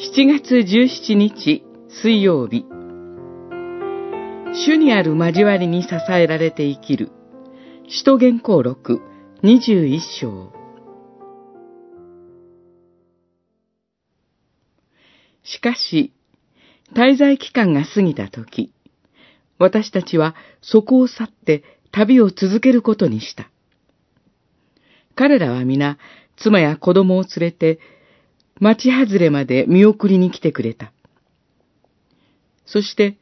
7月17日水曜日。主にある交わりに支えられて生きる。使徒言行録21章。しかし、滞在期間が過ぎた時、私たちはそこを去って旅を続けることにした。彼らは皆、妻や子供を連れて、町外れまで見送りに来てくれた。そして、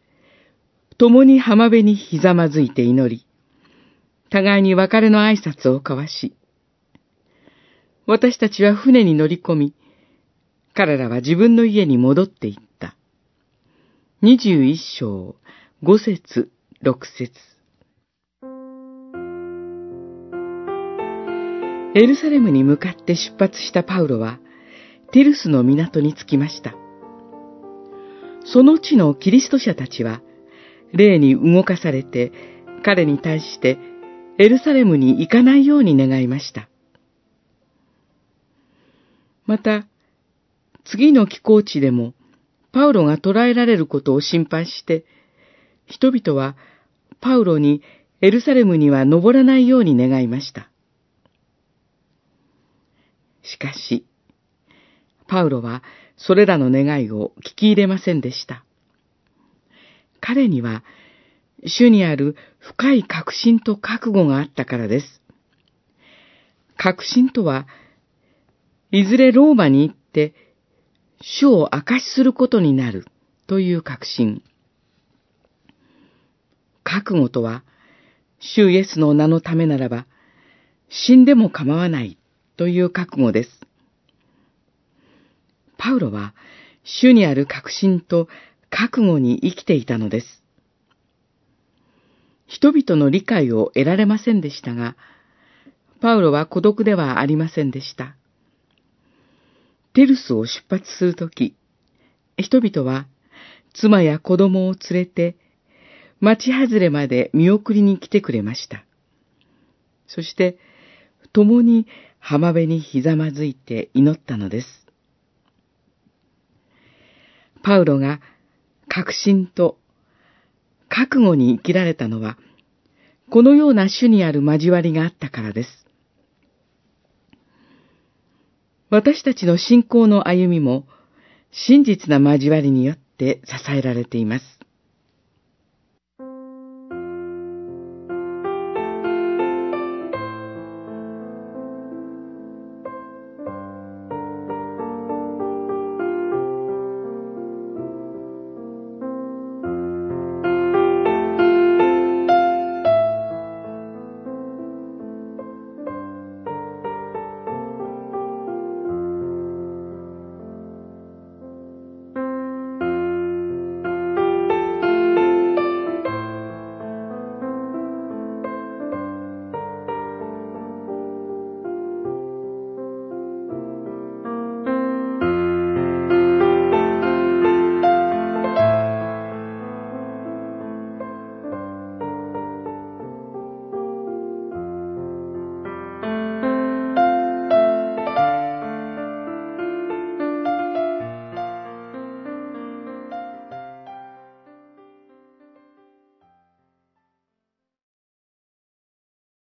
共に浜辺にひざまずいて祈り、互いに別れの挨拶を交わし、私たちは船に乗り込み、彼らは自分の家に戻っていった。二十一章、五節、六節。エルサレムに向かって出発したパウロは、ティルスの港に着きました。その地のキリスト者たちは、霊に動かされて、彼に対してエルサレムに行かないように願いました。また、次の寄港地でも、パウロが捕らえられることを心配して、人々はパウロにエルサレムには登らないように願いました。しかし、パウロはそれらの願いを聞き入れませんでした。彼には、主にある深い確信と覚悟があったからです。確信とは、いずれローマに行って主を証しすることになるという確信。覚悟とは、主イエスの名のためならば、死んでも構わないという覚悟です。パウロは、主にある確信と覚悟に生きていたのです。人々の理解を得られませんでしたが、パウロは孤独ではありませんでした。テルスを出発するとき、人々は妻や子供を連れて町外れまで見送りに来てくれました。そして、共に浜辺にひざまずいて祈ったのです。パウロが確信と覚悟に生きられたのは、このような種にある交わりがあったからです。私たちの信仰の歩みも真実な交わりによって支えられています。